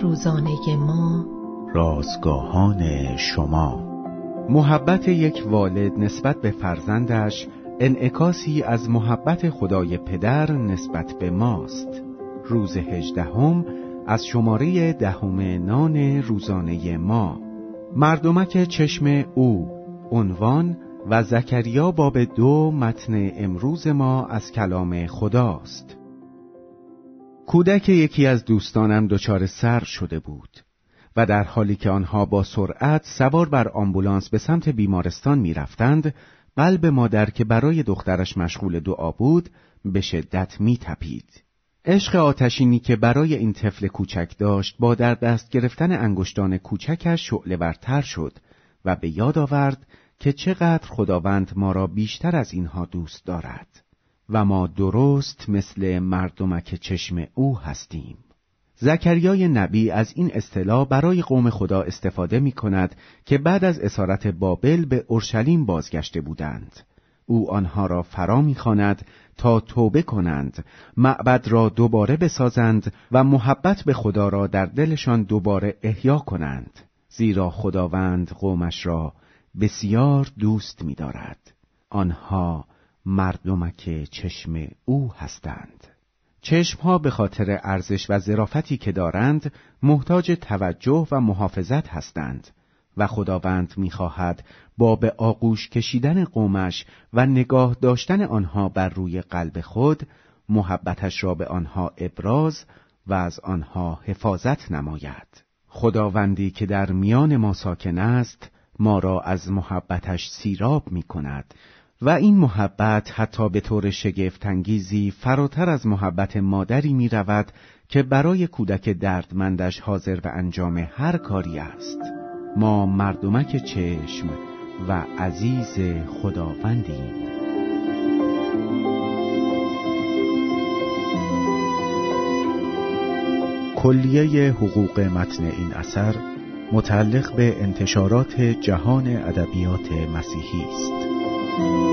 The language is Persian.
روزانه ما. رازگاهان شما. محبت یک والد نسبت به فرزندش انعکاسی از محبت خدای پدر نسبت به ماست. روز هجدهم از شماره دهم نان روزانه ما. مردمک چشم او عنوان و زکریا باب دو متن امروز ما از کلام خداست. کودک یکی از دوستانم دچار سر شده بود و در حالی که آنها با سرعت سوار بر آمبولانس به سمت بیمارستان می‌رفتند قلب مادر که برای دخترش مشغول دعا بود به شدت می تپید. عشق آتشینی که برای این طفل کوچک داشت با در دست گرفتن انگشتان کوچکش شعله ورتر شد و به یاد آورد که چقدر خداوند ما را بیشتر از اینها دوست دارد و ما درست مثل مردمک چشم او هستیم. زکریای نبی از این اصطلاح برای قوم خدا استفاده می کند که بعد از اسارت بابل به اورشلیم بازگشته بودند. او آنها را فرا می‌خواند تا توبه کنند، معبد را دوباره بسازند و محبت به خدا را در دلشان دوباره احیا کنند. زیرا خداوند قومش را بسیار دوست می دارد. آنها مردمک چشم او هستند. چشمها به خاطر ارزش و ظرافتی که دارند محتاج توجه و محافظت هستند و خداوند می‌خواهد با به آغوش کشیدن قومش و نگاه داشتن آنها بر روی قلب خود محبتش را به آنها ابراز و از آنها حفاظت نماید خداوندی که در میان ما ساکن است ما را از محبتش سیراب می کند و این محبت حتی به طور شگفتانگیزی فراتر از محبت مادری می رود که برای کودک دردمندش حاضر به انجام هر کاری است. ما مردمک چشم و عزیز خداوندیم کلیه حقوق متن این اثر متعلق به انتشارات جهان ادبیات مسیحی است.